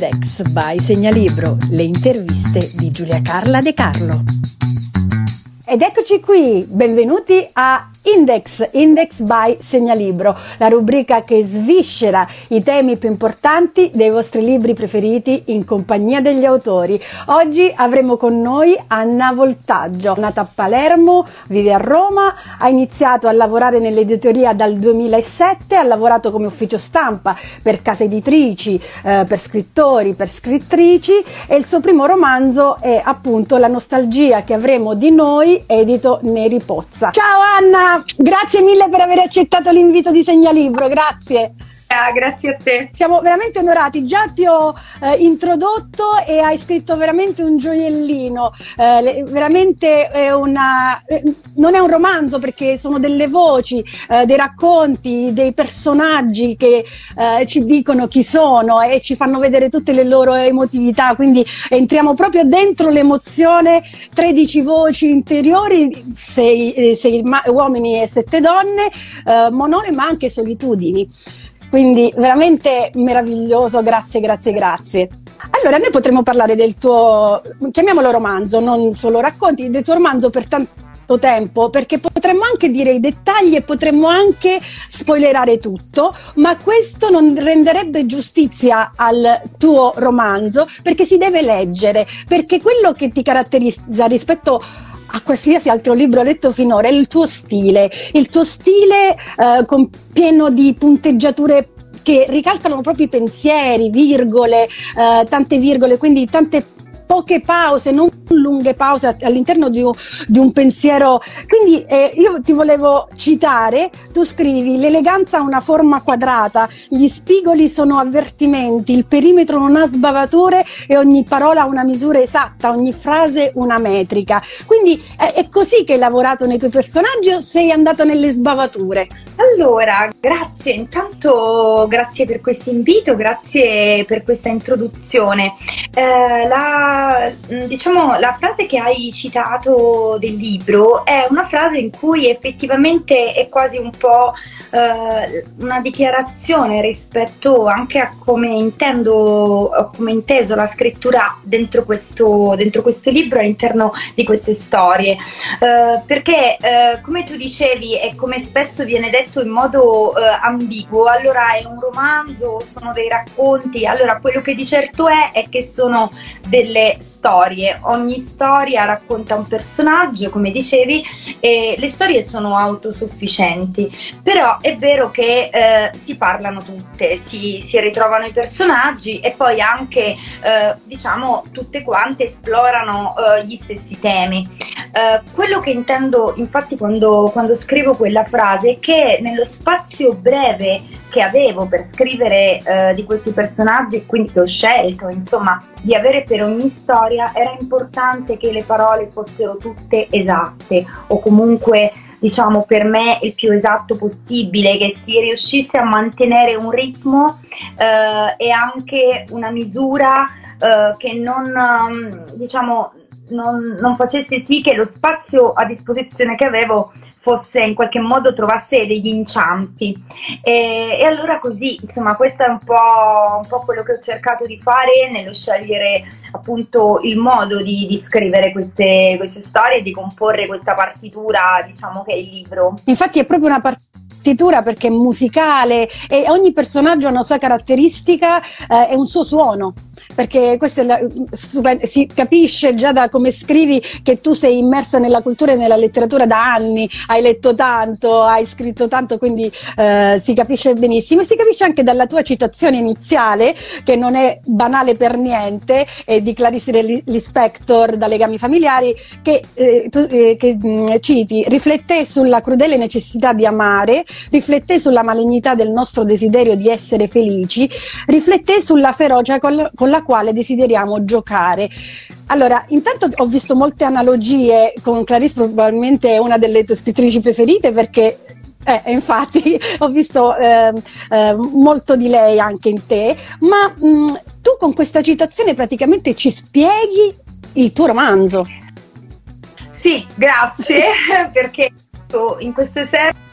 Index by Segnalibro, le interviste di Giulia Carla De Carlo. Ed eccoci qui, benvenuti a Index, Index by Segnalibro, la rubrica che sviscera i temi più importanti dei vostri libri preferiti in compagnia degli autori. Oggi avremo con noi Anna Voltaggio, nata a Palermo, vive a Roma, ha iniziato a lavorare nell'editoria dal 2007, ha lavorato come ufficio stampa per case editrici, eh, per scrittori, per scrittrici e il suo primo romanzo è appunto La nostalgia che avremo di noi, edito Neri Pozza. Ciao Anna! grazie mille per aver accettato l'invito di Segnalibro, grazie. Ah, grazie a te. Siamo veramente onorati. Già ti ho eh, introdotto e hai scritto veramente un gioiellino. Eh, veramente è una, eh, non è un romanzo perché sono delle voci, eh, dei racconti, dei personaggi che eh, ci dicono chi sono e ci fanno vedere tutte le loro emotività. Quindi entriamo proprio dentro l'emozione. 13 voci interiori, 6, 6 uomini e 7 donne, monole ma anche solitudini. Quindi veramente meraviglioso, grazie, grazie, grazie. Allora, noi potremmo parlare del tuo, chiamiamolo romanzo, non solo racconti, del tuo romanzo per tanto tempo perché potremmo anche dire i dettagli e potremmo anche spoilerare tutto, ma questo non renderebbe giustizia al tuo romanzo perché si deve leggere, perché quello che ti caratterizza rispetto a qualsiasi altro libro letto finora è il tuo stile, il tuo stile eh, con, pieno di punteggiature che ricalcano proprio i pensieri, virgole, eh, tante virgole, quindi tante poche pause, non lunghe pause all'interno di un, di un pensiero. Quindi eh, io ti volevo citare, tu scrivi l'eleganza ha una forma quadrata, gli spigoli sono avvertimenti, il perimetro non ha sbavature e ogni parola ha una misura esatta, ogni frase una metrica. Quindi eh, è così che hai lavorato nei tuoi personaggi o sei andato nelle sbavature? Allora, grazie, intanto grazie per questo invito, grazie per questa introduzione. Eh, la Mm, diciamo, la frase che hai citato del libro è una frase in cui effettivamente è quasi un po' eh, una dichiarazione rispetto anche a come intendo, come inteso la scrittura dentro questo, dentro questo libro all'interno di queste storie. Eh, perché, eh, come tu dicevi e come spesso viene detto in modo eh, ambiguo, allora è un romanzo, sono dei racconti, allora quello che di certo è è che sono delle storie, ogni storia racconta un personaggio, come dicevi, e le storie sono autosufficienti, però è vero che eh, si parlano tutte, si, si, ritrovano i personaggi e poi anche eh, diciamo tutte quante esplorano eh, gli stessi temi. Eh, quello che intendo infatti quando, quando scrivo quella frase è che nello spazio breve che avevo per scrivere eh, di questi personaggi e quindi che ho scelto insomma di avere per ogni storia era importante che le parole fossero tutte esatte o comunque diciamo per me il più esatto possibile, che si riuscisse a mantenere un ritmo eh, e anche una misura eh, che non, um, diciamo, non, non facesse sì che lo spazio a disposizione che avevo fosse in qualche modo trovasse degli inciampi. E, e allora così insomma questo è un po', un po', quello che ho cercato di fare nello scegliere appunto il modo di, di scrivere queste, queste storie di comporre questa partitura diciamo che è il libro. Infatti è proprio una partitura perché è musicale e ogni personaggio ha una sua caratteristica eh, e un suo suono perché questo la, si capisce già da come scrivi che tu sei immersa nella cultura e nella letteratura da anni, hai letto tanto, hai scritto tanto, quindi eh, si capisce benissimo. E si capisce anche dalla tua citazione iniziale, che non è banale per niente, eh, di Clarice Lispector da Legami Familiari, che, eh, tu, eh, che mh, mm, citi, riflette sulla crudele necessità di amare, riflette sulla malignità del nostro desiderio di essere felici, riflette sulla ferocia con, con la quale desideriamo giocare. Allora, intanto ho visto molte analogie con Clarice, probabilmente è una delle tue scrittrici preferite perché eh, infatti ho visto eh, eh, molto di lei anche in te, ma mh, mm, tu con questa citazione praticamente ci spieghi il tuo romanzo. Sì, grazie, perché in queste serie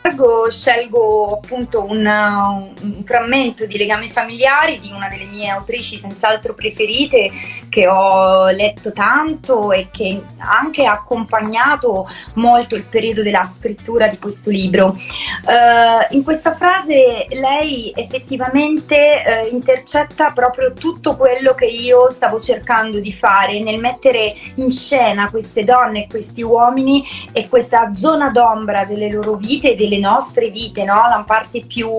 scelgo appunto un, un, frammento di legami familiari di una delle mie autrici senz'altro preferite che ho letto tanto e che ha anche accompagnato molto il periodo della scrittura di questo libro. Uh, in questa frase lei effettivamente uh, intercetta proprio tutto quello che io stavo cercando di fare nel mettere in scena queste donne e questi uomini e questa zona d'ombra delle loro vite e delle nostre vite, no? la parte più,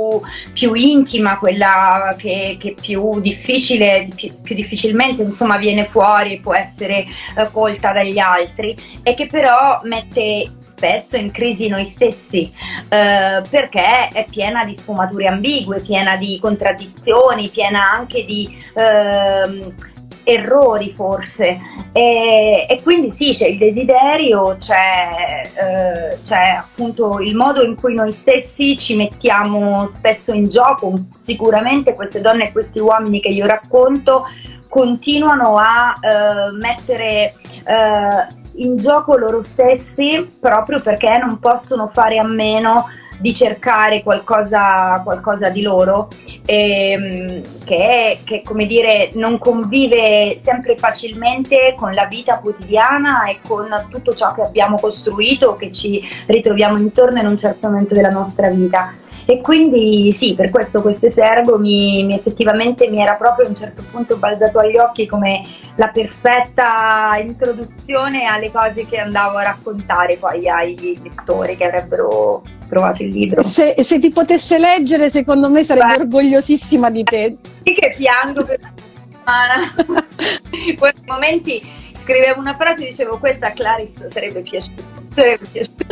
più intima, quella che, che più difficile, più, più, difficilmente insomma viene fuori e può essere eh, colta dagli altri e che però mette spesso in crisi noi stessi eh, perché è piena di sfumature ambigue, piena di contraddizioni, piena anche di... Eh, errori forse. E, e, quindi sì c'è il desiderio, c'è, eh, c'è, appunto il modo in cui noi stessi ci mettiamo spesso in gioco, sicuramente queste donne e questi uomini che io racconto continuano a eh, mettere eh, in gioco loro stessi proprio perché non possono fare a meno di cercare qualcosa, qualcosa di loro ehm, che, che, come dire, non convive sempre facilmente con la vita quotidiana e con tutto ciò che abbiamo costruito, che ci ritroviamo intorno in un certo momento della nostra vita. E quindi sì, per questo questo esergo mi, mi, effettivamente mi era proprio a un certo punto balzato agli occhi come la perfetta introduzione alle cose che andavo a raccontare poi ai lettori che avrebbero trovato il libro. Se, se ti potesse leggere, secondo me sarebbe Beh, orgogliosissima di te. Sì che piango per una settimana. In quei momenti scrivevo una frase e dicevo questa a Clarice sarebbe piaciuta. Sarebbe piaciuta.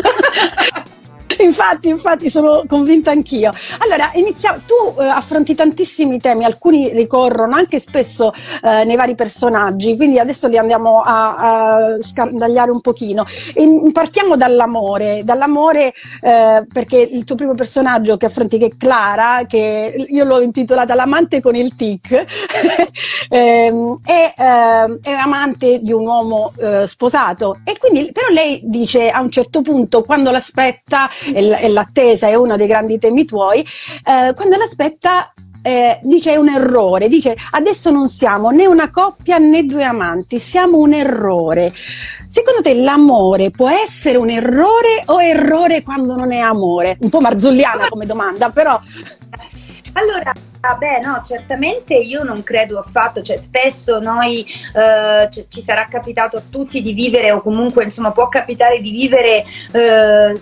infatti, infatti sono convinta anch'io. Allora, iniziamo. Tu eh, affronti tantissimi temi, alcuni ricorrono anche spesso eh, nei vari personaggi, quindi adesso li andiamo a, a scandagliare un pochino. E partiamo dall'amore, dall'amore eh, perché il tuo primo personaggio che affronti che è Clara, che io l'ho intitolata L'amante con il tic, ehm, è, ehm, è, amante di un uomo eh, sposato e quindi però lei dice a un certo punto quando l'aspetta e l'attesa è uno dei grandi temi tuoi, eh, quando l'aspetta eh, dice è un errore, dice adesso non siamo né una coppia né due amanti, siamo un errore. Secondo te l'amore può essere un errore o errore quando non è amore? Un po' marzulliana come domanda, però... Allora, beh, no, certamente io non credo affatto, cioè spesso noi eh, ci sarà capitato a tutti di vivere o comunque insomma può capitare di vivere eh,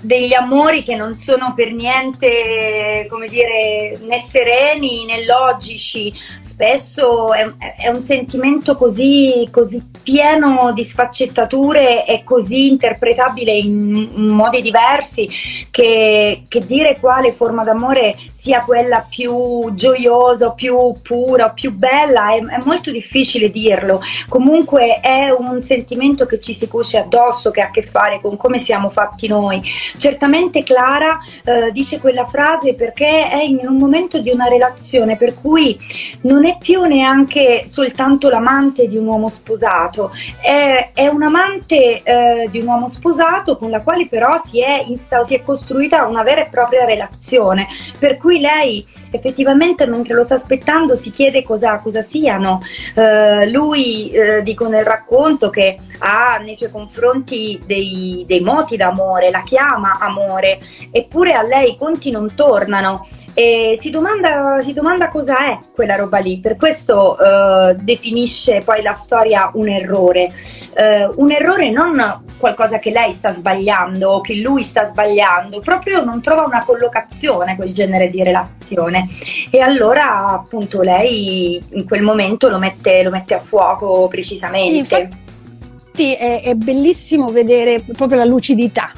degli amori che non sono per niente, come dire, né sereni né logici. Spesso è, è un sentimento così, così, pieno di sfaccettature e così interpretabile in, in modi diversi che, che dire quale forma d'amore sia quella più gioiosa, più pura, più bella, è, è, molto difficile dirlo. Comunque è un sentimento che ci si cuce addosso, che ha a che fare con come siamo fatti noi. Certamente Clara eh, dice quella frase perché è in un momento di una relazione per cui non è più neanche soltanto l'amante di un uomo sposato, è, è un amante eh, di un uomo sposato con la quale però si è, insta- si è costruita una vera e propria relazione. Per cui lei effettivamente mentre lo sta aspettando si chiede cosa, cosa siano. Uh, lui, uh, dico nel racconto, che ha nei suoi confronti dei, dei moti d'amore, la chiama amore, eppure a lei i conti non tornano e si domanda, si domanda cosa è quella roba lì, per questo uh, definisce poi la storia un errore, uh, un errore non qualcosa che lei sta sbagliando o che lui sta sbagliando, proprio non trova una collocazione quel genere di relazione. E allora appunto lei in quel momento lo mette, lo mette a fuoco precisamente. Infatti è, è bellissimo vedere proprio la lucidità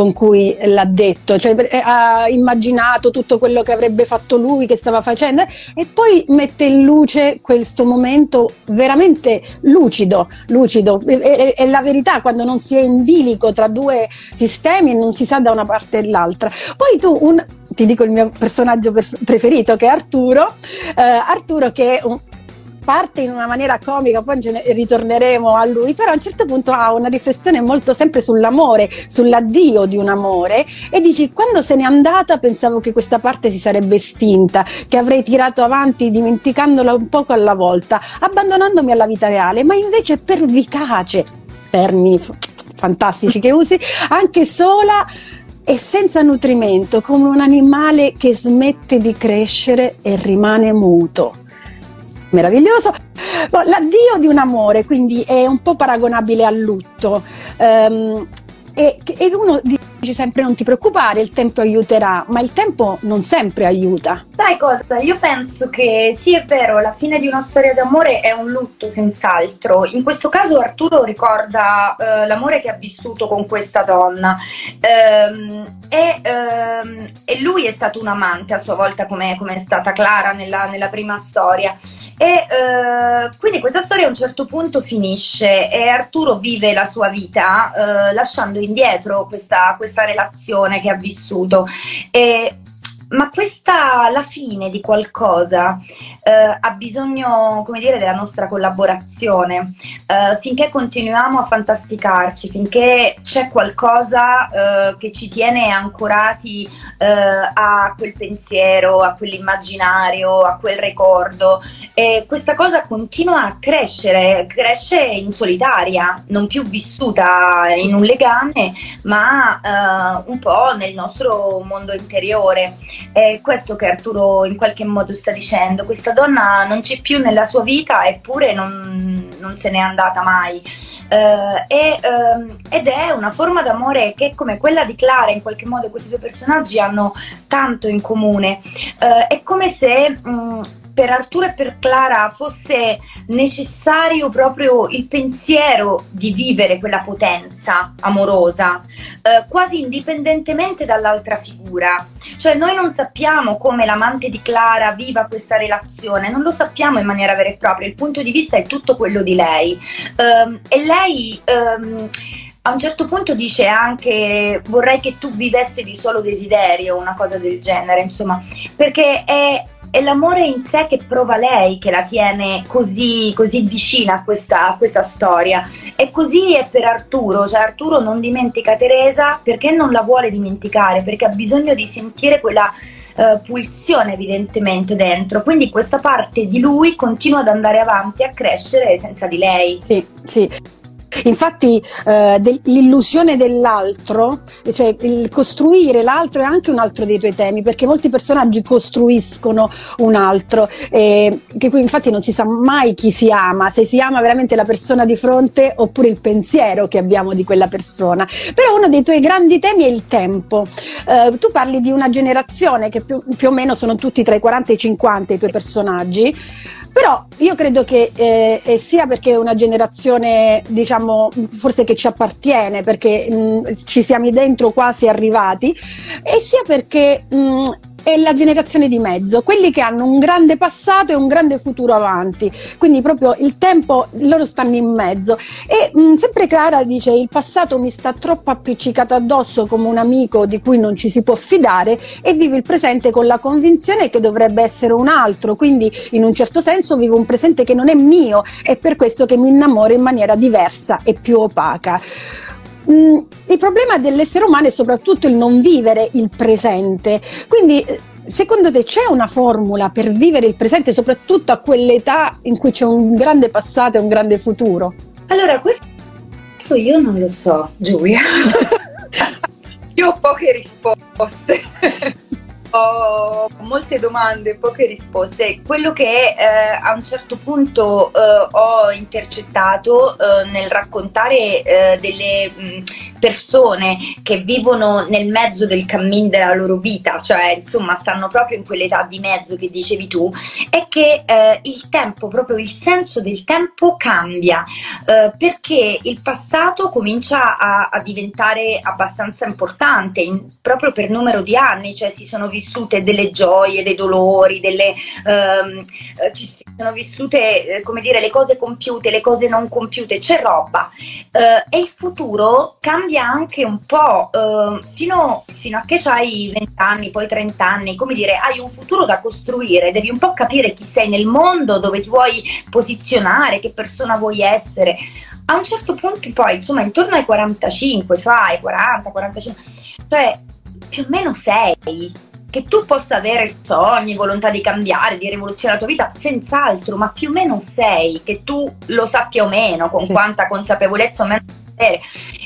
con cui l'ha detto, cioè eh, ha immaginato tutto quello che avrebbe fatto lui, che stava facendo e poi mette in luce questo momento veramente lucido, lucido. È, è la verità quando non si è in bilico tra due sistemi e non si sa da una parte e l'altra. Poi tu un, ti dico il mio personaggio preferito che è Arturo, eh, Arturo che è un, parte in una maniera comica, poi ne ritorneremo a lui, però a un certo punto ha una riflessione molto sempre sull'amore, sull'addio di un amore e dici quando se n'è andata pensavo che questa parte si sarebbe estinta, che avrei tirato avanti dimenticandola un poco alla volta, abbandonandomi alla vita reale, ma invece pervicace, termini fantastici che usi, anche sola e senza nutrimento, come un animale che smette di crescere e rimane muto. Meraviglioso. L'addio di un amore, quindi è un po' paragonabile al lutto. Um, e, e uno dice sempre non ti preoccupare, il tempo aiuterà, ma il tempo non sempre aiuta. Sai cosa? Io penso che sì, è vero, la fine di una storia d'amore è un lutto senz'altro. In questo caso Arturo ricorda eh, l'amore che ha vissuto con questa donna ehm, e, ehm, e, lui è stato un amante a sua volta come è stata Clara nella, nella prima storia. E eh, quindi questa storia a un certo punto finisce e Arturo vive la sua vita eh, lasciando indietro questa, questa relazione che ha vissuto. E ma questa la fine di qualcosa eh, ha bisogno, come dire, della nostra collaborazione. Eh, finché continuiamo a fantasticarci, finché c'è qualcosa eh, che ci tiene ancorati eh, a quel pensiero, a quell'immaginario, a quel ricordo, questa cosa continua a crescere, cresce in solitaria, non più vissuta in un legame, ma eh, un po' nel nostro mondo interiore. È questo che Arturo in qualche modo sta dicendo, questa donna non c'è più nella sua vita eppure non, non se n'è andata mai. Uh, e, uh, ed è una forma d'amore che come quella di Clara, in qualche modo questi due personaggi hanno tanto in comune. Uh, è come se um, per Arturo e per Clara fosse necessario proprio il pensiero di vivere quella potenza amorosa, eh, quasi indipendentemente dall'altra figura. Cioè noi non sappiamo come l'amante di Clara viva questa relazione, non lo sappiamo in maniera vera e propria, il punto di vista è tutto quello di lei. Um, e lei... Um, a un certo punto dice anche vorrei che tu vivessi di solo desiderio, una cosa del genere, insomma, perché è, è l'amore in sé che prova lei che la tiene così, così vicina a questa, a questa, storia. E così è per Arturo, cioè Arturo non dimentica Teresa perché non la vuole dimenticare, perché ha bisogno di sentire quella uh, pulsione evidentemente dentro. Quindi questa parte di lui continua ad andare avanti, a crescere senza di lei. Sì, sì. Infatti eh, de- l'illusione dell'altro, cioè il costruire l'altro è anche un altro dei tuoi temi, perché molti personaggi costruiscono un altro, eh, che qui infatti non si sa mai chi si ama, se si ama veramente la persona di fronte oppure il pensiero che abbiamo di quella persona. Però uno dei tuoi grandi temi è il tempo. Eh, tu parli di una generazione che più, più o meno sono tutti tra i 40 e i 50 i tuoi personaggi però io credo che eh, sia perché è una generazione, diciamo, forse che ci appartiene, perché mh, ci siamo dentro quasi arrivati, e sia perché mh, è la generazione di mezzo, quelli che hanno un grande passato e un grande futuro avanti, quindi proprio il tempo loro stanno in mezzo. E mh, sempre Clara dice il passato mi sta troppo appiccicato addosso come un amico di cui non ci si può fidare e vivo il presente con la convinzione che dovrebbe essere un altro, quindi in un certo senso vivo un presente che non è mio. E per questo che mi innamoro in maniera diversa e più opaca. Mm, il problema dell'essere umano è soprattutto il non vivere il presente. Quindi, eh, secondo te c'è una formula per vivere il presente, soprattutto a quell'età in cui c'è un grande passato e un grande futuro? Allora, questo io non lo so, Giulia. io ho poche risposte ho molte domande, poche risposte. Quello che eh, a un certo punto eh, ho intercettato eh, nel raccontare eh, delle mh, persone che vivono nel mezzo del cammin della loro vita, cioè insomma stanno proprio in quell'età di mezzo che dicevi tu, è che eh, il tempo, proprio il senso del tempo cambia, eh, perché il passato comincia a, a diventare abbastanza importante in, proprio per numero di anni, cioè si sono vissute delle gioie, dei dolori, delle, ehm, eh, ci sono vissute, eh, come dire, le cose compiute, le cose non compiute, c'è roba. Eh, e il futuro cambia anche un po', eh, fino, fino, a che hai 20 anni, poi 30 anni, come dire, hai un futuro da costruire, devi un po' capire chi sei nel mondo, dove ti vuoi posizionare, che persona vuoi essere. A un certo punto poi, insomma, intorno ai 45, fai 40, 45, cioè più o meno sei che tu possa avere sogni, volontà di cambiare, di rivoluzionare la tua vita, senz'altro, ma più o meno sei, che tu lo sappia o meno, con sì. quanta consapevolezza o meno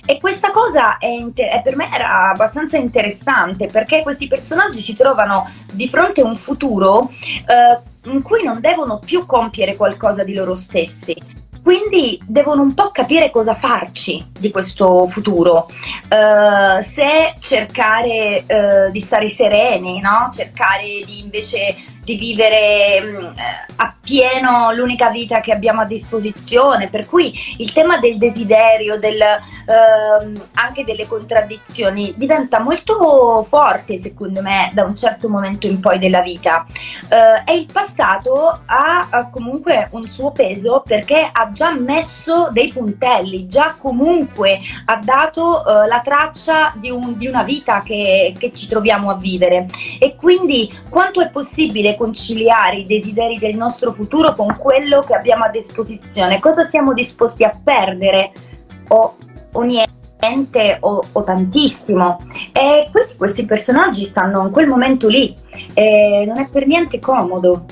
e questa cosa è inter- per me era abbastanza interessante perché questi personaggi si trovano di fronte a un futuro eh, in cui non devono più compiere qualcosa di loro stessi, quindi devono un po' capire cosa farci di questo futuro, uh, se cercare uh, di stare sereni, no? cercare di invece di vivere mh, mm, appieno l'unica vita che abbiamo a disposizione, per cui il tema del desiderio, del, ehm, anche delle contraddizioni diventa molto forte secondo me da un certo momento in poi della vita. Eh, e il passato ha, ha, comunque un suo peso perché ha già messo dei puntelli, già comunque ha dato eh, la traccia di, un, di una vita che, che ci troviamo a vivere. E quindi quanto è possibile conciliare i desideri del nostro futuro con quello che abbiamo a disposizione, cosa siamo disposti a perdere o, o niente o, o, tantissimo. E quindi questi personaggi stanno in quel momento lì e non è per niente comodo.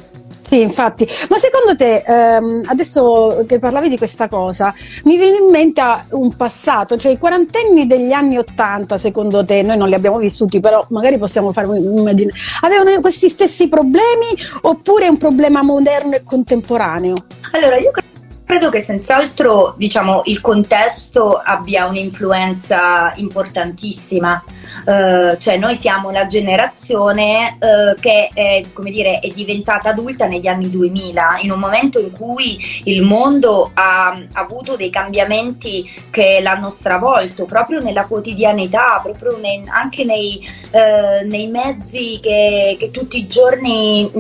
Sì, infatti, ma secondo te, ehm, adesso che parlavi di questa cosa, mi viene in mente un passato, cioè i quarantenni degli anni Ottanta, secondo te, noi non li abbiamo vissuti, però magari possiamo fare un'immagine, avevano questi stessi problemi oppure è un problema moderno e contemporaneo? Allora, io credo Credo che senz'altro diciamo, il contesto abbia un'influenza importantissima, uh, cioè noi siamo la generazione uh, che è, dire, è, diventata adulta negli anni 2000, in un momento in cui il mondo ha, ha avuto dei cambiamenti che l'hanno stravolto proprio nella quotidianità, proprio nei, anche nei, uh, nei, mezzi che, che, tutti i giorni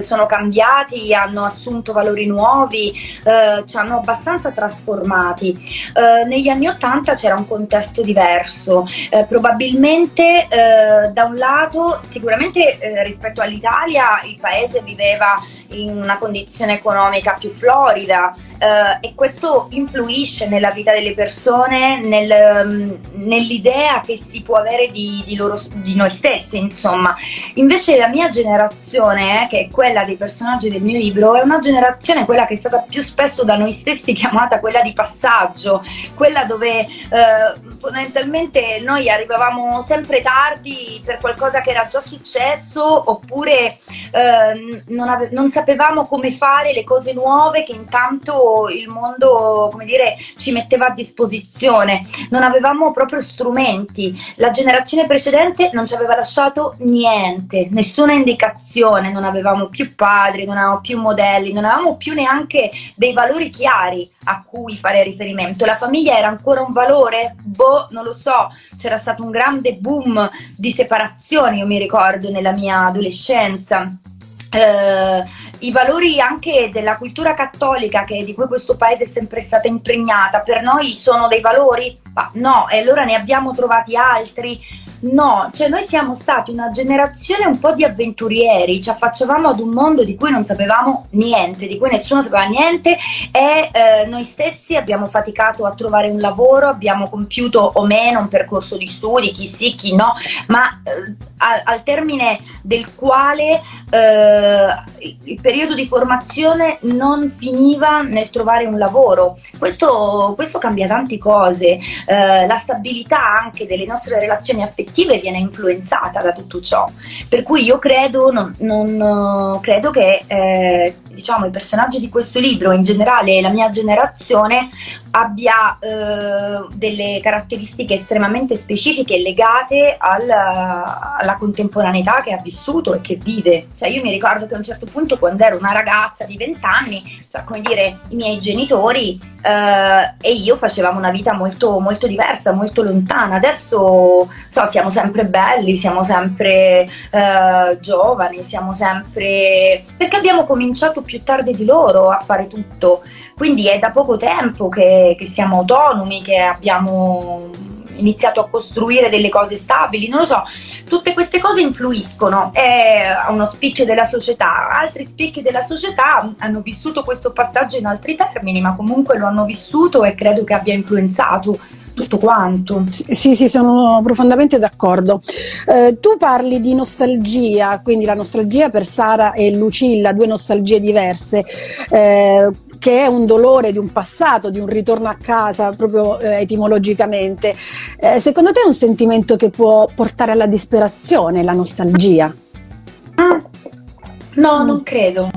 sono cambiati, hanno assunto valori nuovi ci hanno abbastanza trasformati. Eh, negli anni Ottanta c'era un contesto diverso, eh, probabilmente eh, da un lato sicuramente eh, rispetto all'Italia il paese viveva in una condizione economica più florida eh, e questo influisce nella vita delle persone, nel, um, nell'idea che si può avere di, di, loro, di, noi stessi, insomma. Invece la mia generazione, eh, che è quella dei personaggi del mio libro, è una generazione, quella che è stata più spesso da noi stessi chiamata quella di passaggio, quella dove eh, fondamentalmente noi arrivavamo sempre tardi per qualcosa che era già successo oppure eh, non, ave- non sapevamo sapevamo come fare le cose nuove che intanto il mondo, come dire, ci metteva a disposizione. Non avevamo proprio strumenti. La generazione precedente non ci aveva lasciato niente, nessuna indicazione, non avevamo più padri, non avevamo più modelli, non avevamo più neanche dei valori chiari a cui fare riferimento. La famiglia era ancora un valore? Boh, non lo so. C'era stato un grande boom di separazioni, io mi ricordo, nella mia adolescenza. Eh, i valori anche della cultura cattolica che, di cui questo paese è sempre stata impregnata, per noi sono dei valori? Ma no, e allora ne abbiamo trovati altri No, cioè noi siamo stati una generazione un po' di avventurieri, ci affacciavamo ad un mondo di cui non sapevamo niente, di cui nessuno sapeva niente e eh, noi stessi abbiamo faticato a trovare un lavoro, abbiamo compiuto o meno un percorso di studi, chi sì, chi no, ma eh, al, al, termine del quale eh, il periodo di formazione non finiva nel trovare un lavoro. Questo, questo cambia tante cose, eh, la stabilità anche delle nostre relazioni affettive viene influenzata da tutto ciò. Per cui io credo, non, non, credo che eh, diciamo, i personaggi di questo libro, in generale la mia generazione, abbia eh, delle caratteristiche estremamente specifiche legate alla, alla, contemporaneità che ha vissuto e che vive. Cioè io mi ricordo che a un certo punto quando ero una ragazza di 20 anni, cioè come dire, i miei genitori eh, e io facevamo una vita molto, molto diversa, molto lontana. Adesso cioè, siamo sempre belli, siamo sempre eh, giovani, siamo sempre... perché abbiamo cominciato più tardi di loro a fare tutto. Quindi è da poco tempo che, che siamo autonomi, che abbiamo iniziato a costruire delle cose stabili, non lo so, tutte queste cose influiscono, è uno spicchio della società, altri spicchi della società hanno vissuto questo passaggio in altri termini, ma comunque lo hanno vissuto e credo che abbia influenzato tutto quanto. Sì, sì, sono profondamente d'accordo. Eh, tu parli di nostalgia, quindi la nostalgia per Sara e Lucilla, due nostalgie diverse. Eh, che è un dolore di un passato, di un ritorno a casa proprio eh, etimologicamente. Eh, secondo te è un sentimento che può portare alla disperazione, la nostalgia? Ah, no, non credo.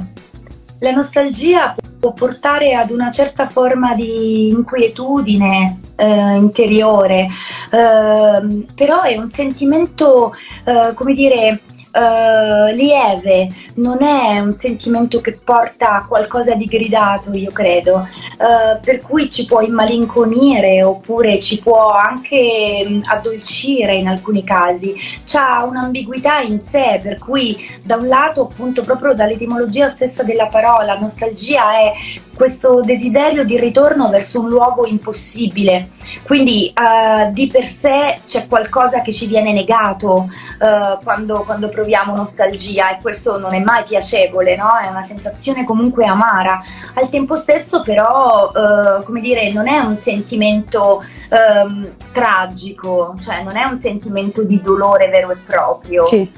La nostalgia può portare ad una certa forma di inquietudine eh, interiore, ehm, però è un sentimento, eh, come dire, uh, lieve, non è un sentimento che porta a qualcosa di gridato, io credo, uh, per cui ci può immalinconire oppure ci può anche um, addolcire in alcuni casi. C'ha un'ambiguità in sé, per cui da un lato, appunto, proprio dall'etimologia stessa della parola, nostalgia è questo desiderio di ritorno verso un luogo impossibile. Quindi uh, di per sé c'è qualcosa che ci viene negato uh, quando, quando, proviamo nostalgia e questo non è mai piacevole, no? è una sensazione comunque amara. Al tempo stesso però, uh, come dire, non è un sentimento um, tragico, cioè non è un sentimento di dolore vero e proprio. Sì.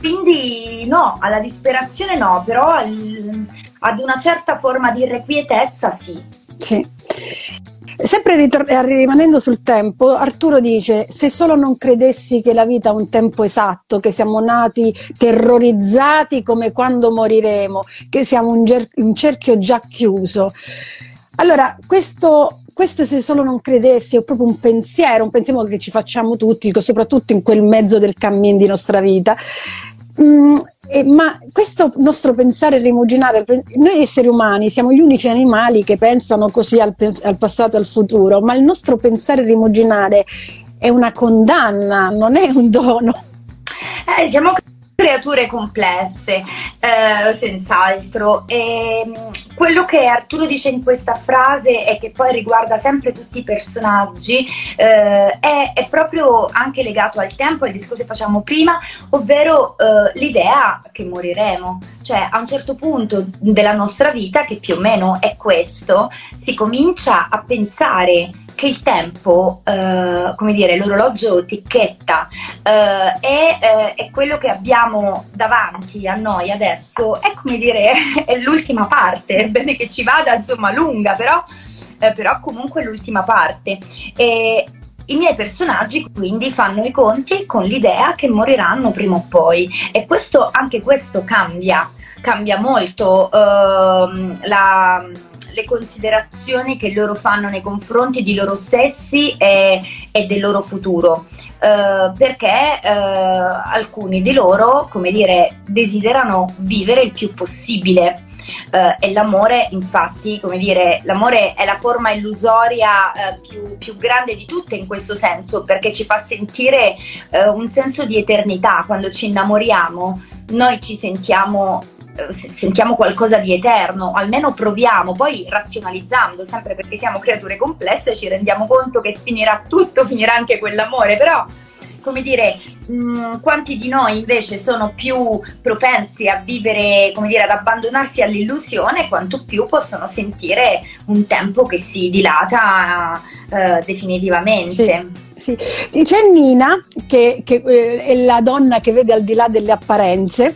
quindi no, alla disperazione no, però al, ad una certa forma di irrequietezza sì. Sì. Sempre ritor- eh, rimanendo sul tempo, Arturo dice: Se solo non credessi che la vita ha un tempo esatto, che siamo nati terrorizzati come quando moriremo, che siamo un, ger- un cerchio già chiuso. Allora, questo, questo, se solo non credessi è proprio un pensiero, un pensiero che ci facciamo tutti, soprattutto in quel mezzo del cammin di nostra vita. Mm, eh, ma questo nostro pensare rimuginare, noi esseri umani siamo gli unici animali che pensano così al, al passato e al futuro, ma il nostro pensare rimuginare è una condanna, non è un dono. Eh, siamo creature complesse, eh, senz'altro. E mm, quello che Arturo dice in questa frase e che poi riguarda sempre tutti i personaggi eh, è, è, proprio anche legato al tempo, al discorso che facciamo prima, ovvero eh, l'idea che moriremo. Cioè a un certo punto della nostra vita, che più o meno è questo, si comincia a pensare che il tempo, eh, come dire, l'orologio ticchetta eh, e eh, è quello che abbiamo davanti a noi adesso, è come dire, è l'ultima parte, bene che ci vada insomma lunga, però, eh, però comunque l'ultima parte. E, i miei personaggi quindi fanno i conti con l'idea che moriranno prima o poi e questo, anche questo cambia, cambia molto uh, la, le considerazioni che loro fanno nei confronti di loro stessi e, e del loro futuro. Uh, perché uh, alcuni di loro, come dire, desiderano vivere il più possibile. Uh, e l'amore, infatti, come dire, l'amore è la forma illusoria più, più, grande di tutte in questo senso, perché ci fa sentire un senso di eternità. Quando ci innamoriamo, noi ci sentiamo sentiamo qualcosa di eterno, almeno proviamo, poi razionalizzando, sempre perché siamo creature complesse, ci rendiamo conto che finirà tutto, finirà anche quell'amore, però come dire, mh, mm, quanti di noi invece sono più propensi a vivere, come dire, ad abbandonarsi all'illusione, quanto più possono sentire un tempo che si dilata uh, definitivamente. Sì. Sì. C'è Nina, che, che, eh, è la donna che vede al di là delle apparenze.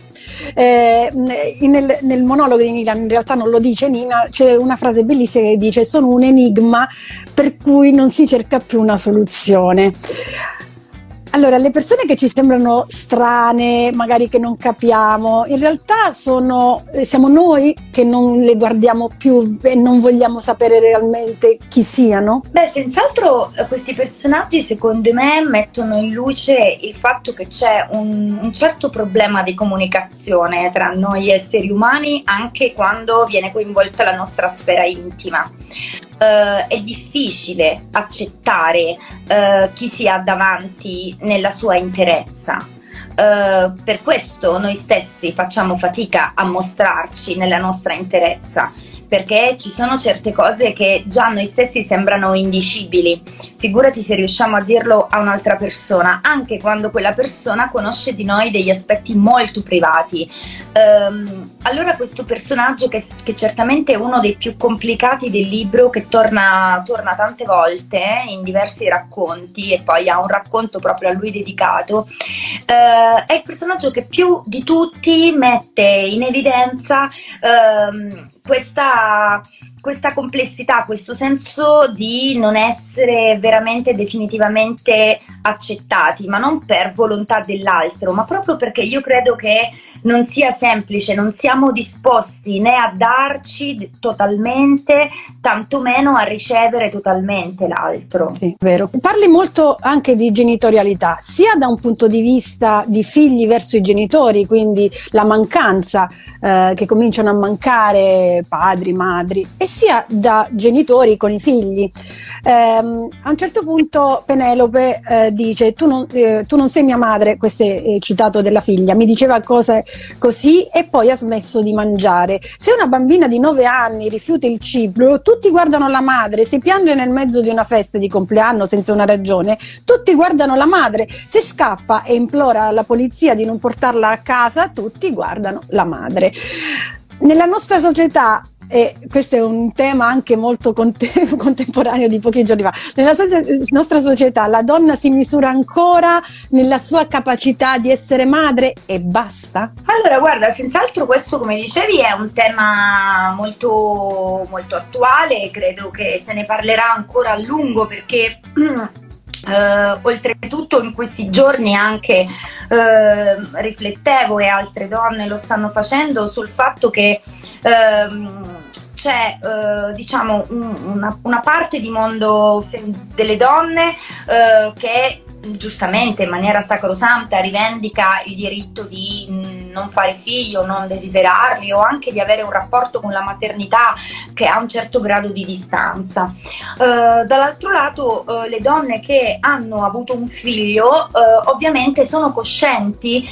Eh, nel, nel, monologo di Nina, in realtà non lo dice Nina, c'è una frase bellissima che dice: Sono un enigma per cui non si cerca più una soluzione. Allora, le persone che ci sembrano strane, magari che non capiamo, in realtà sono, siamo noi che non le guardiamo più e non vogliamo sapere realmente chi siano? Beh, senz'altro eh, questi personaggi secondo me mettono in luce il fatto che c'è un, un certo problema di comunicazione tra noi esseri umani anche quando viene coinvolta la nostra sfera intima uh, è difficile accettare uh, chi si ha davanti nella sua interezza. Uh, per questo noi stessi facciamo fatica a mostrarci nella nostra interezza perché ci sono certe cose che già a noi stessi sembrano indicibili. Figurati se riusciamo a dirlo a un'altra persona, anche quando quella persona conosce di noi degli aspetti molto privati. Um, allora questo personaggio, che, che, certamente è uno dei più complicati del libro, che torna, torna tante volte in diversi racconti e poi ha un racconto proprio a lui dedicato, uh, è il personaggio che più di tutti mette in evidenza uh, questa, questa complessità, questo senso di non essere veramente definitivamente accettati, ma non per volontà dell'altro, ma proprio perché io credo che non sia semplice, non siamo disposti né a darci totalmente, tantomeno a ricevere totalmente l'altro. Sì, vero. Parli molto anche di genitorialità, sia da un punto di vista di figli verso i genitori, quindi la mancanza eh, che cominciano a mancare padri, madri, e sia da genitori con i figli. Eh, a un certo punto Penelope eh, dice tu non, eh, tu non, sei mia madre, questo è citato della figlia, mi diceva cose così e poi ha smesso di mangiare. Se una bambina di 9 anni rifiuta il cibo, tutti guardano la madre, se piange nel mezzo di una festa di compleanno senza una ragione, tutti guardano la madre, se scappa e implora alla polizia di non portarla a casa, tutti guardano la madre. Nella nostra società e questo è un tema anche molto contem- contemporaneo di pochi giorni fa. Nella so- nostra società la donna si misura ancora nella sua capacità di essere madre e basta? Allora, guarda, senz'altro questo, come dicevi, è un tema molto, molto attuale, credo che se ne parlerà ancora a lungo perché Uh, oltretutto in questi giorni anche uh, riflettevo e altre donne lo stanno facendo sul fatto che uh, c'è diciamo un, una, una, parte di mondo delle donne che giustamente in maniera sacrosanta rivendica il diritto di mm, non fare figli o non desiderarli o anche di avere un rapporto con la maternità che ha un certo grado di distanza. Uh, dall'altro lato uh, le donne che hanno avuto un figlio uh, ovviamente sono coscienti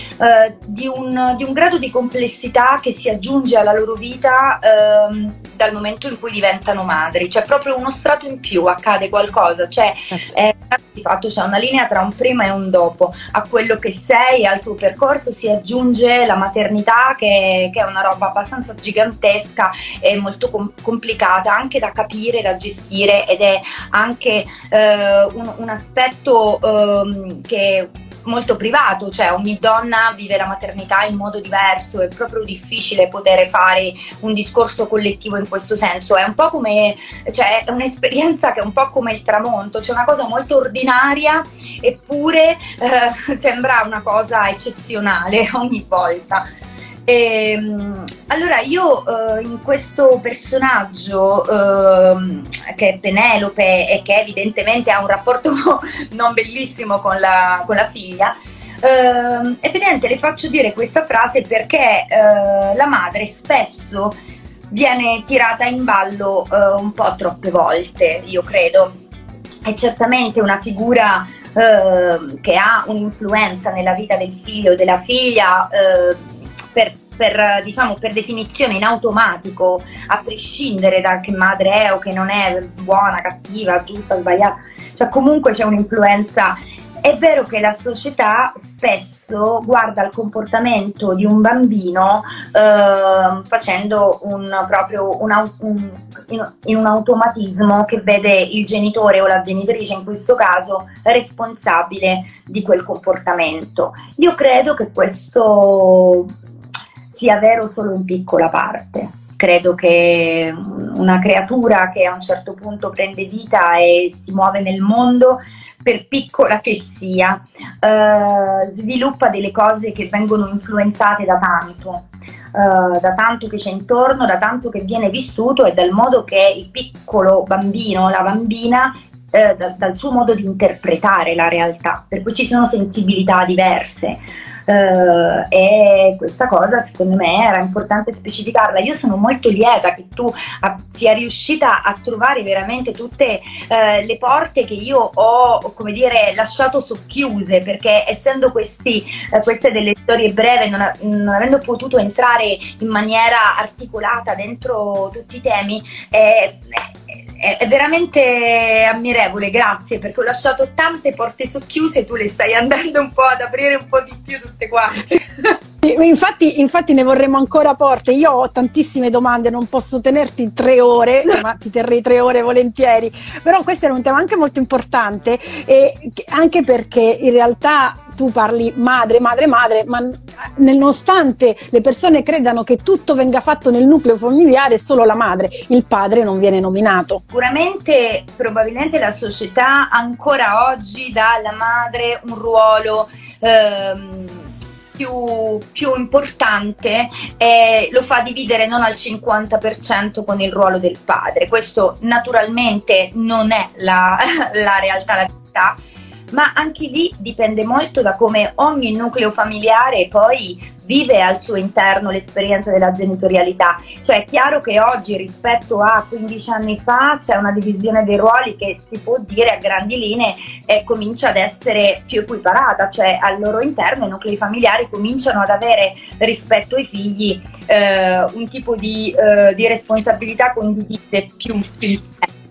di un, di, un, grado di complessità che si aggiunge alla loro vita ehm, dal momento in cui diventano madri, c'è proprio uno strato in più, accade qualcosa, cioè certo. eh, di fatto c'è una linea tra un prima e un dopo, a quello che sei, al tuo percorso si aggiunge la maternità che, che è una roba abbastanza gigantesca e molto com- complicata anche da capire, da gestire ed è anche eh, un, un, aspetto eh, che molto privato, cioè ogni donna vive la maternità in modo diverso, è proprio difficile poter fare un discorso collettivo in questo senso, è un po' come, cioè è un'esperienza che è un po' come il tramonto, c'è una cosa molto ordinaria eppure eh, sembra una cosa eccezionale ogni volta. E, ehm, allora io uh, in questo personaggio uh, che è Penelope e che evidentemente ha un rapporto non bellissimo con la, con la figlia, uh, evidente le faccio dire questa frase perché la madre spesso viene tirata in ballo un po' troppe volte, io credo. È certamente una figura che ha un'influenza nella vita del figlio o della figlia per, diciamo, per definizione in automatico, a prescindere da che madre è o che non è buona, cattiva, giusta, sbagliata, cioè comunque c'è un'influenza è vero che la società spesso guarda il comportamento di un bambino eh, facendo un, proprio un, un, in, in, un automatismo che vede il genitore o la genitrice in questo caso responsabile di quel comportamento. Io credo che questo sia vero solo in piccola parte. Credo che una creatura che a un certo punto prende vita e si muove nel mondo per piccola che sia, eh, sviluppa delle cose che vengono influenzate da tanto. Uh, da tanto che c'è intorno, da tanto che viene vissuto e dal modo che il piccolo bambino, la bambina, eh, da, dal suo modo di interpretare la realtà, per cui ci sono sensibilità diverse. Uh, e questa cosa secondo me era importante specificarla. Io sono molto lieta che tu a, sia riuscita a trovare veramente tutte uh, le porte che io ho, come dire, lasciato socchiuse perché essendo questi, uh, queste delle storie breve, non, non, avendo potuto entrare in maniera articolata dentro tutti i temi, è, è, è veramente ammirevole, grazie perché ho lasciato tante porte socchiuse e tu le stai andando un po' ad aprire un po' di più tutte quante. Infatti, infatti, ne vorremmo ancora porte. Io ho tantissime domande, non posso tenerti tre ore, ma ti terrei tre ore volentieri. Però questo era un tema anche molto importante, e anche perché in realtà tu parli madre, madre, madre, ma nonostante le persone credano che tutto venga fatto nel nucleo familiare, solo la madre, il padre non viene nominato. Sicuramente, probabilmente la società ancora oggi dà alla madre un ruolo. Ehm, più, più importante eh, lo fa dividere non al 50% con il ruolo del padre. Questo naturalmente non è la, la realtà, la verità ma anche lì dipende molto da come ogni nucleo familiare poi vive al suo interno l'esperienza della genitorialità. Cioè è chiaro che oggi rispetto a 15 anni fa c'è una divisione dei ruoli che si può dire a grandi linee eh, comincia ad essere più equiparata, cioè al loro interno i nuclei familiari cominciano ad avere rispetto ai figli eh, un tipo di, eh, di responsabilità condivise più, più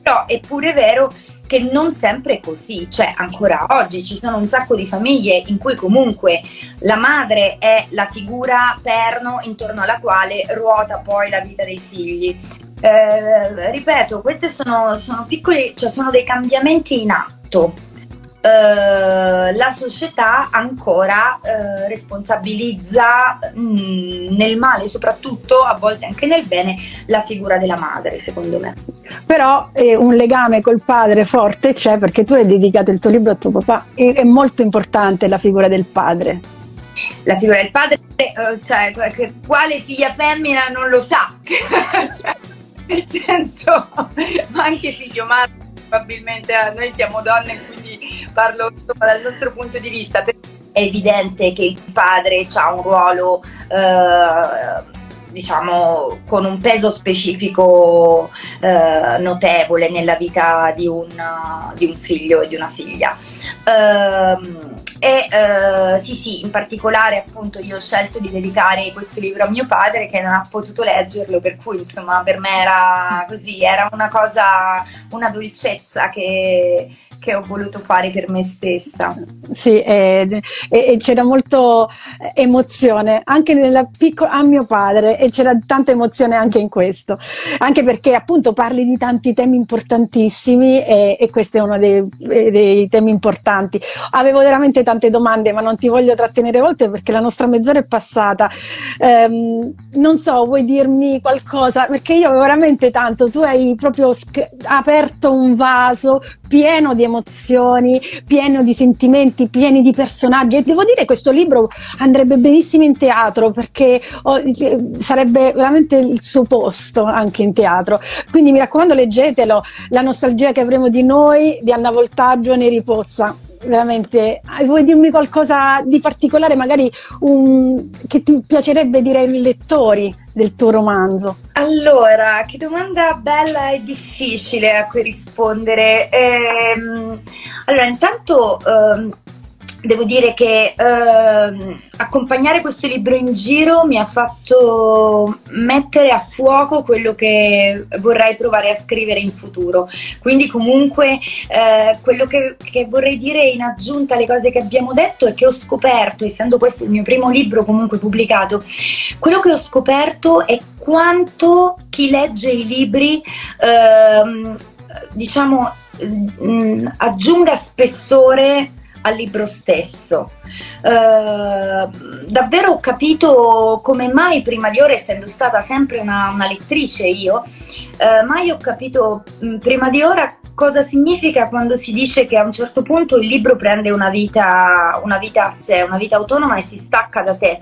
però è pure vero che non sempre è così, cioè ancora oggi ci sono un sacco di famiglie in cui comunque la madre è la figura perno intorno alla quale ruota poi la vita dei figli. Eh, ripeto, questi sono, sono piccoli, cioè sono dei cambiamenti in atto eh, la società ancora uh, responsabilizza mh, mm, nel male, soprattutto a volte anche nel bene, la figura della madre, secondo me. Però eh, un legame col padre forte c'è perché tu hai dedicato il tuo libro a tuo papà. E, è molto importante la figura del padre. La figura del padre, uh, cioè quale figlia femmina non lo sa, cioè, nel senso, ma anche figlio madre probabilmente noi siamo donne, quindi parlo dal nostro punto di vista. È evidente che il padre ha un ruolo, eh, diciamo, con un peso specifico eh, notevole nella vita di un, di un, figlio e di una figlia. Eh, e uh, sì sì, in particolare appunto io ho scelto di dedicare questo libro a mio padre che non ha potuto leggerlo, per cui insomma per me era così, era una cosa, una dolcezza che, che ho voluto fare per me stessa. Sì, e, e, c'era molto emozione anche nella piccola a mio padre e c'era tanta emozione anche in questo, anche perché appunto parli di tanti temi importantissimi e, e questo è uno dei, dei, temi importanti. Avevo veramente tante domande, ma non ti voglio trattenere volte perché la nostra mezz'ora è passata. Um, non so, vuoi dirmi qualcosa? Perché io veramente tanto, tu hai proprio sc- aperto un vaso pieno di emozioni, pieno di sentimenti, pieni di personaggi. E devo dire che questo libro andrebbe benissimo in teatro perché oh, sarebbe veramente il suo posto anche in teatro. Quindi mi raccomando, leggetelo. La nostalgia che avremo di noi di Anna Voltaggio Neri Pozza veramente vuoi dirmi qualcosa di particolare? Magari un, che ti piacerebbe dire ai lettori del tuo romanzo. Allora che domanda bella e difficile a cui rispondere. Ehm, allora intanto ehm, devo dire che eh, accompagnare questo libro in giro mi ha fatto mettere a fuoco quello che vorrei provare a scrivere in futuro. Quindi comunque eh, quello che, che, vorrei dire in aggiunta alle cose che abbiamo detto è che ho scoperto, essendo questo il mio primo libro comunque pubblicato, quello che ho scoperto è quanto chi legge i libri eh, diciamo mh, aggiunga spessore al libro stesso. Uh, davvero ho capito come mai prima di ora, essendo stata sempre una, una lettrice io, uh, mai ho capito mh, prima di ora cosa significa quando si dice che a un certo punto il libro prende una vita, una vita a sé, una vita autonoma e si stacca da te.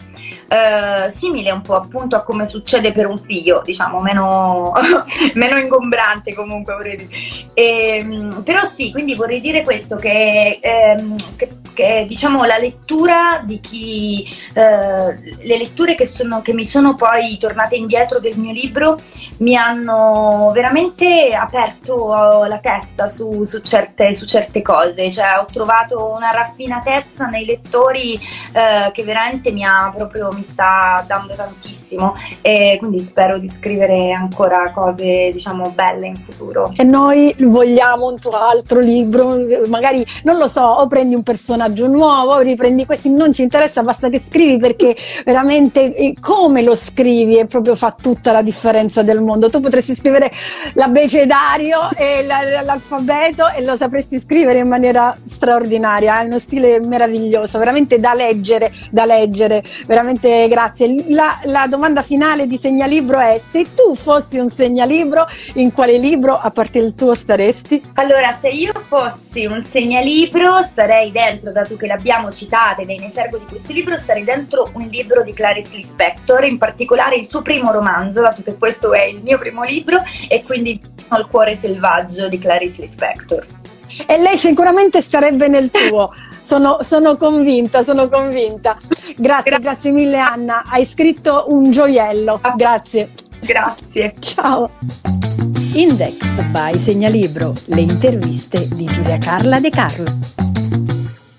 Eh, simile un po' appunto a come succede per un figlio, diciamo meno, meno ingombrante comunque vorrei dire. E, ehm, però sì, quindi vorrei dire questo, che, ehm, che, che diciamo la lettura di chi, eh, le letture che, sono, che mi sono poi tornate indietro del mio libro mi hanno veramente aperto la testa su, su, certe, su certe, cose, cioè ho trovato una raffinatezza nei lettori eh, che veramente mi ha proprio mi sta dando tantissimo e quindi spero di scrivere ancora cose diciamo belle in futuro. E noi vogliamo un tuo altro libro, magari non lo so, o prendi un personaggio nuovo, o riprendi questi, non ci interessa, basta che scrivi perché veramente eh, come lo scrivi è proprio fa tutta la differenza del mondo. Tu potresti scrivere l'abbecedario e l'alfabeto e lo sapresti scrivere in maniera straordinaria, hai uno stile meraviglioso, veramente da leggere, da leggere, veramente grazie. La, la domanda finale di segnalibro è se tu fossi un segnalibro, in quale libro a parte il tuo staresti? Allora, se io fossi un segnalibro starei dentro, dato che l'abbiamo citata ed è in esergo di questo libro, starei dentro un libro di Clarice Lispector, in particolare il suo primo romanzo, dato che questo è il mio primo libro e quindi Il cuore selvaggio di Clarice Lispector. E lei sicuramente starebbe nel tuo. Sono, sono, convinta, sono convinta. Grazie, Gra- grazie mille Anna, hai scritto un gioiello. Grazie. Grazie. Ciao. Index by Segnalibro, le interviste di Giulia Carla De Carlo.